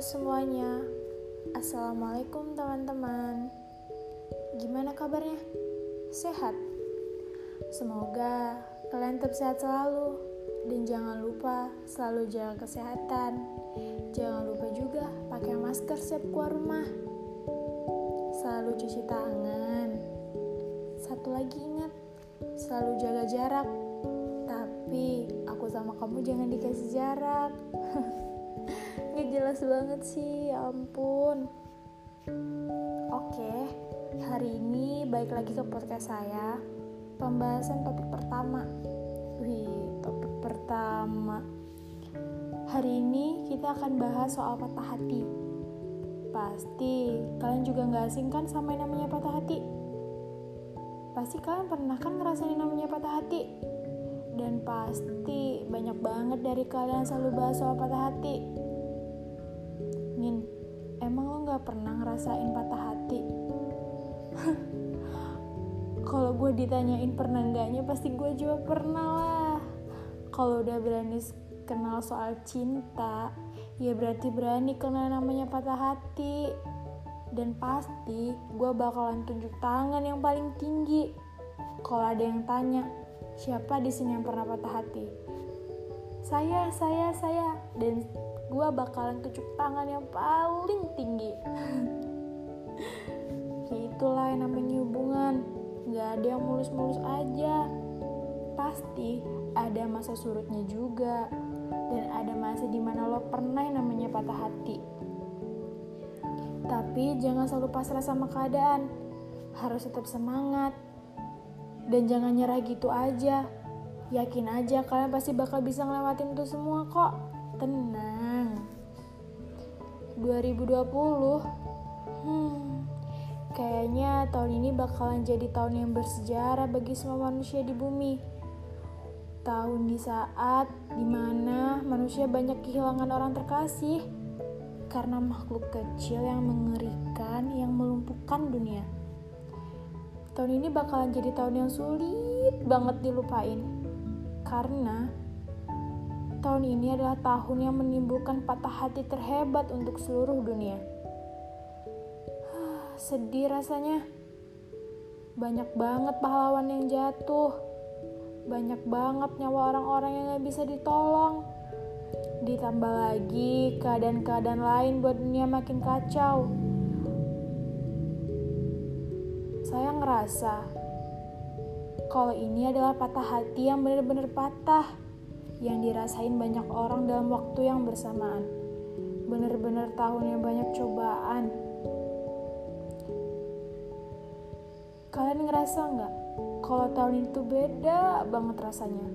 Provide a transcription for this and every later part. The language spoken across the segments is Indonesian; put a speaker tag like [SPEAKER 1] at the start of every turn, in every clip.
[SPEAKER 1] semuanya, Assalamualaikum teman-teman. Gimana kabarnya? Sehat? Semoga kalian tetap sehat selalu. Dan jangan lupa selalu jaga kesehatan. Jangan lupa juga pakai masker setiap keluar rumah. Selalu cuci tangan. Satu lagi ingat, selalu jaga jarak. Tapi aku sama kamu jangan dikasih jarak Jelas banget sih, ya ampun. Oke, hari ini balik lagi ke podcast saya. Pembahasan topik pertama. Wih, topik pertama. Hari ini kita akan bahas soal patah hati. Pasti kalian juga gak asing kan sama yang namanya patah hati? Pasti kalian pernah kan ngerasain namanya patah hati? Dan pasti banyak banget dari kalian selalu bahas soal patah hati Nin, emang lo gak pernah ngerasain patah hati? Kalau gue ditanyain pernah enggaknya pasti gue jawab pernah lah. Kalau udah berani kenal soal cinta, ya berarti berani kenal namanya patah hati. Dan pasti gue bakalan tunjuk tangan yang paling tinggi. Kalau ada yang tanya, siapa di sini yang pernah patah hati? Saya, saya, saya. Dan gue bakalan tunjuk tangan yang paling tinggi. Itulah yang namanya hubungan. Gak ada yang mulus-mulus aja. Pasti ada masa surutnya juga. Dan ada masa di mana lo pernah yang namanya patah hati. Tapi jangan selalu pasrah sama keadaan. Harus tetap semangat. Dan jangan nyerah gitu aja. Yakin aja kalian pasti bakal bisa ngelewatin itu semua kok. Tenang 2020 hmm kayaknya tahun ini bakalan jadi tahun yang bersejarah bagi semua manusia di bumi. Tahun di saat di mana manusia banyak kehilangan orang terkasih karena makhluk kecil yang mengerikan yang melumpuhkan dunia. Tahun ini bakalan jadi tahun yang sulit banget dilupain karena tahun ini adalah tahun yang menimbulkan patah hati terhebat untuk seluruh dunia. Sedih rasanya. Banyak banget pahlawan yang jatuh. Banyak banget nyawa orang-orang yang gak bisa ditolong. Ditambah lagi keadaan-keadaan lain buat dunia makin kacau. Saya ngerasa kalau ini adalah patah hati yang benar-benar patah yang dirasain banyak orang dalam waktu yang bersamaan. Bener-bener tahun yang banyak cobaan. Kalian ngerasa nggak? Kalau tahun itu beda banget rasanya.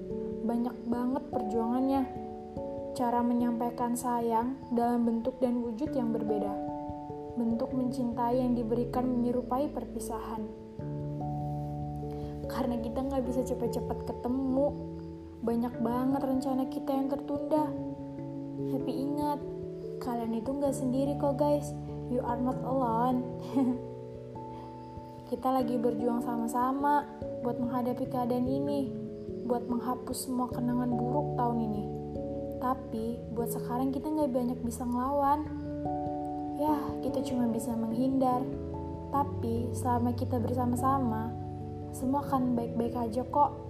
[SPEAKER 1] Banyak banget perjuangannya. Cara menyampaikan sayang dalam bentuk dan wujud yang berbeda. Bentuk mencintai yang diberikan menyerupai perpisahan. Karena kita nggak bisa cepat-cepat ketemu, banyak banget rencana kita yang tertunda. Tapi ingat, kalian itu gak sendiri kok guys. You are not alone. kita lagi berjuang sama-sama buat menghadapi keadaan ini, buat menghapus semua kenangan buruk tahun ini. Tapi buat sekarang kita gak banyak bisa ngelawan. Ya, kita cuma bisa menghindar. Tapi selama kita bersama-sama, semua akan baik-baik aja kok.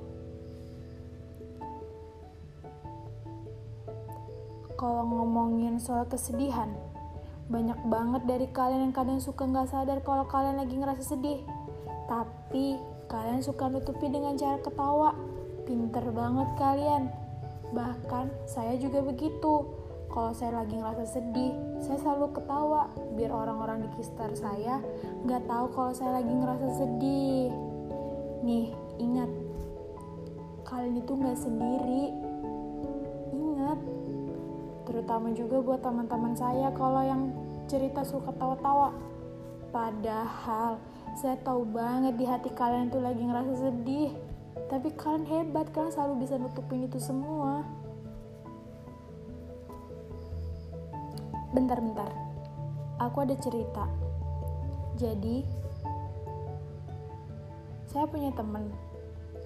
[SPEAKER 1] Kalau ngomongin soal kesedihan, banyak banget dari kalian yang kadang suka nggak sadar kalau kalian lagi ngerasa sedih. Tapi kalian suka nutupi dengan cara ketawa. Pinter banget kalian. Bahkan saya juga begitu. Kalau saya lagi ngerasa sedih, saya selalu ketawa biar orang-orang di sekitar saya nggak tahu kalau saya lagi ngerasa sedih. Nih, ingat, kalian itu nggak sendiri. Terutama juga buat teman-teman saya kalau yang cerita suka tawa-tawa. Padahal saya tahu banget di hati kalian tuh lagi ngerasa sedih. Tapi kalian hebat, kalian selalu bisa nutupin itu semua. Bentar-bentar, aku ada cerita. Jadi, saya punya temen.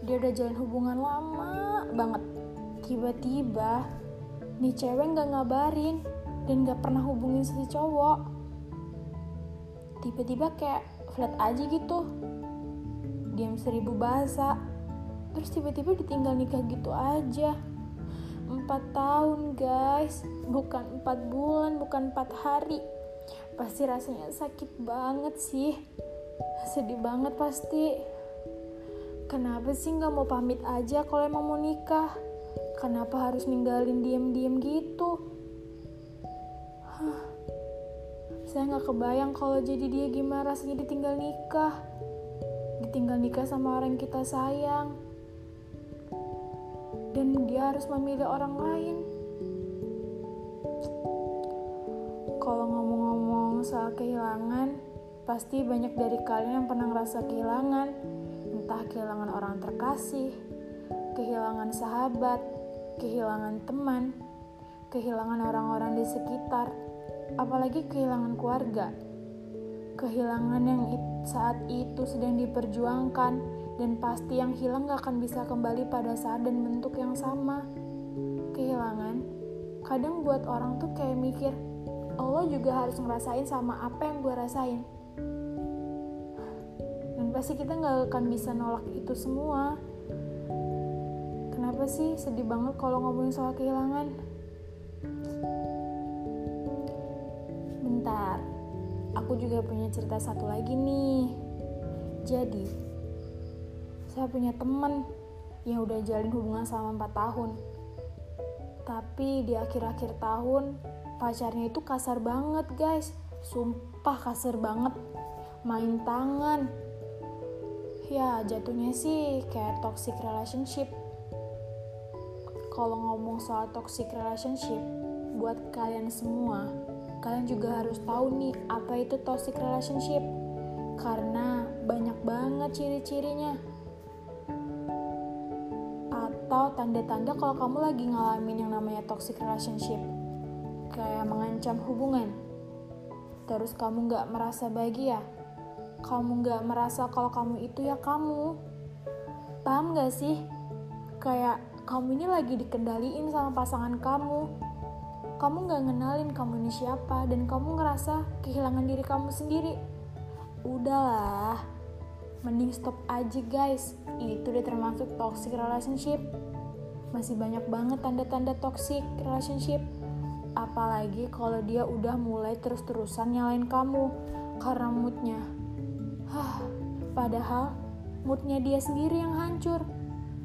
[SPEAKER 1] Dia udah jalan hubungan lama banget. Tiba-tiba nih cewek nggak ngabarin dan gak pernah hubungin si cowok. Tiba-tiba kayak flat aja gitu. Diam seribu bahasa. Terus tiba-tiba ditinggal nikah gitu aja. Empat tahun guys. Bukan empat bulan bukan empat hari. Pasti rasanya sakit banget sih. Sedih banget pasti. Kenapa sih nggak mau pamit aja kalau emang mau nikah kenapa harus ninggalin diem-diem gitu? Huh. saya nggak kebayang kalau jadi dia gimana rasanya ditinggal nikah. Ditinggal nikah sama orang yang kita sayang. Dan dia harus memilih orang lain. Kalau ngomong-ngomong soal kehilangan pasti banyak dari kalian yang pernah ngerasa kehilangan. Entah kehilangan orang terkasih kehilangan sahabat kehilangan teman kehilangan orang-orang di sekitar apalagi kehilangan keluarga kehilangan yang saat itu sedang diperjuangkan dan pasti yang hilang gak akan bisa kembali pada saat dan bentuk yang sama. Kehilangan, kadang buat orang tuh kayak mikir, Allah juga harus ngerasain sama apa yang gue rasain. Dan pasti kita gak akan bisa nolak itu semua. Sih sedih banget kalau ngomongin soal kehilangan? Bentar, aku juga punya cerita satu lagi nih. Jadi, saya punya temen yang udah jalin hubungan selama 4 tahun. Tapi di akhir-akhir tahun, pacarnya itu kasar banget guys. Sumpah kasar banget. Main tangan. Ya, jatuhnya sih kayak toxic relationship. Kalau ngomong soal toxic relationship, buat kalian semua, kalian juga harus tahu nih apa itu toxic relationship. Karena banyak banget ciri-cirinya. Atau tanda-tanda kalau kamu lagi ngalamin yang namanya toxic relationship. Kayak mengancam hubungan. Terus kamu gak merasa bahagia. Kamu gak merasa kalau kamu itu ya kamu. Paham gak sih? Kayak kamu ini lagi dikendaliin sama pasangan kamu kamu gak ngenalin kamu ini siapa dan kamu ngerasa kehilangan diri kamu sendiri. Udahlah, mending stop aja guys. Itu udah termasuk toxic relationship. Masih banyak banget tanda-tanda toxic relationship. Apalagi kalau dia udah mulai terus-terusan nyalain kamu karena moodnya. Padahal moodnya dia sendiri yang hancur.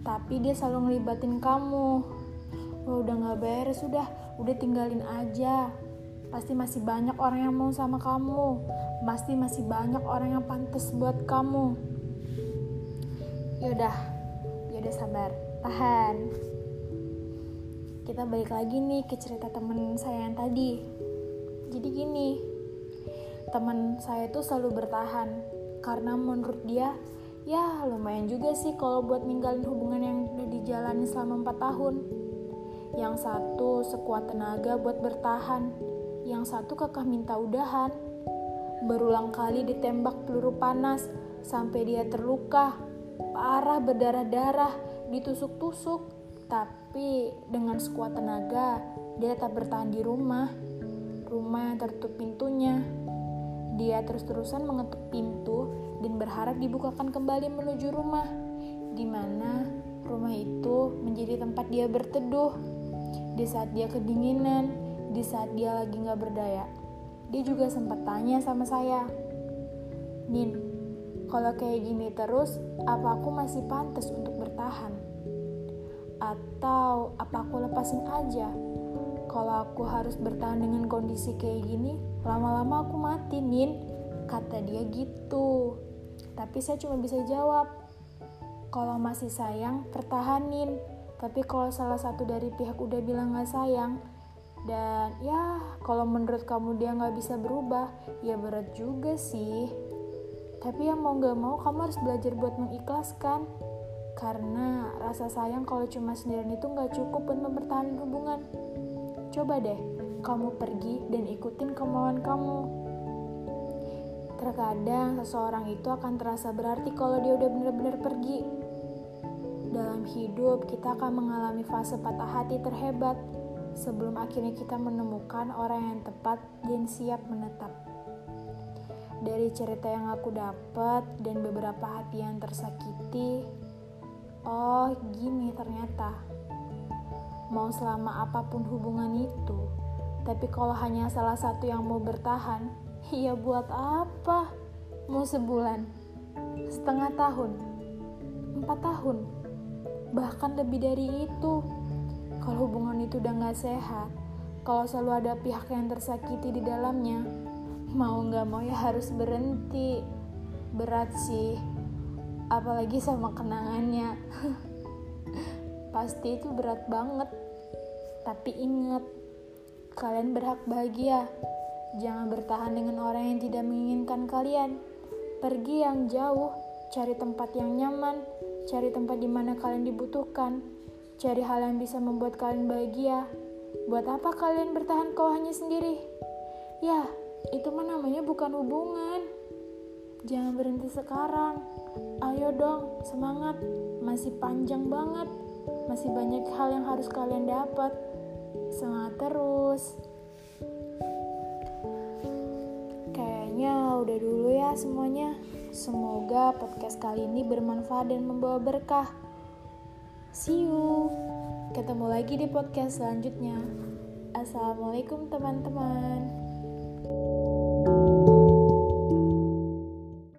[SPEAKER 1] Tapi dia selalu ngelibatin kamu. Wah udah gak beres udah udah tinggalin aja. Pasti masih banyak orang yang mau sama kamu. Pasti masih banyak orang yang pantas buat kamu. Yaudah yaudah sabar tahan. Kita balik lagi nih ke cerita temen saya yang tadi. Jadi gini teman saya itu selalu bertahan. Karena menurut dia ya lumayan juga sih kalau buat ninggalin hubungan yang udah dijalani selama 4 tahun yang satu sekuat tenaga buat bertahan, yang satu kekeh minta udahan. Berulang kali ditembak peluru panas sampai dia terluka, parah berdarah-darah, ditusuk-tusuk. Tapi dengan sekuat tenaga, dia tetap bertahan di rumah. Rumah yang tertutup pintunya. Dia terus-terusan mengetuk pintu dan berharap dibukakan kembali menuju rumah, di mana rumah itu menjadi tempat dia berteduh di saat dia kedinginan, di saat dia lagi gak berdaya. Dia juga sempat tanya sama saya, Nin, kalau kayak gini terus, apa aku masih pantas untuk bertahan? Atau apa aku lepasin aja? Kalau aku harus bertahan dengan kondisi kayak gini, lama-lama aku mati, Nin. Kata dia gitu. Tapi saya cuma bisa jawab, kalau masih sayang, pertahanin. Tapi kalau salah satu dari pihak udah bilang gak sayang dan ya kalau menurut kamu dia gak bisa berubah ya berat juga sih. Tapi yang mau gak mau kamu harus belajar buat mengikhlaskan. Karena rasa sayang kalau cuma sendirian itu gak cukup buat mempertahankan hubungan. Coba deh kamu pergi dan ikutin kemauan kamu terkadang seseorang itu akan terasa berarti kalau dia udah benar-benar pergi dalam hidup kita akan mengalami fase patah hati terhebat, sebelum akhirnya kita menemukan orang yang tepat dan siap menetap. Dari cerita yang aku dapat dan beberapa hati yang tersakiti, oh gini ternyata. Mau selama apa pun hubungan itu, tapi kalau hanya salah satu yang mau bertahan, ya buat apa? Mau sebulan, setengah tahun, empat tahun, bahkan lebih dari itu kalau hubungan itu udah gak sehat, kalau selalu ada pihak yang tersakiti di dalamnya, mau gak mau ya harus berhenti. Berat sih, apalagi sama kenangannya. Pasti itu berat banget. Tapi ingat, kalian berhak bahagia. Jangan bertahan dengan orang yang tidak menginginkan kalian. Pergi yang jauh, cari tempat yang nyaman, cari tempat di mana kalian dibutuhkan Cari hal yang bisa membuat kalian bahagia. Buat apa kalian bertahan kalau hanya sendiri? Ya, itu mah namanya bukan hubungan. Jangan berhenti sekarang. Ayo dong, semangat. Masih panjang banget. Masih banyak hal yang harus kalian dapat. Semangat terus. Udah dulu ya semuanya. Semoga podcast kali ini bermanfaat dan membawa berkah. See you. Ketemu lagi di podcast selanjutnya. Assalamualaikum teman-teman.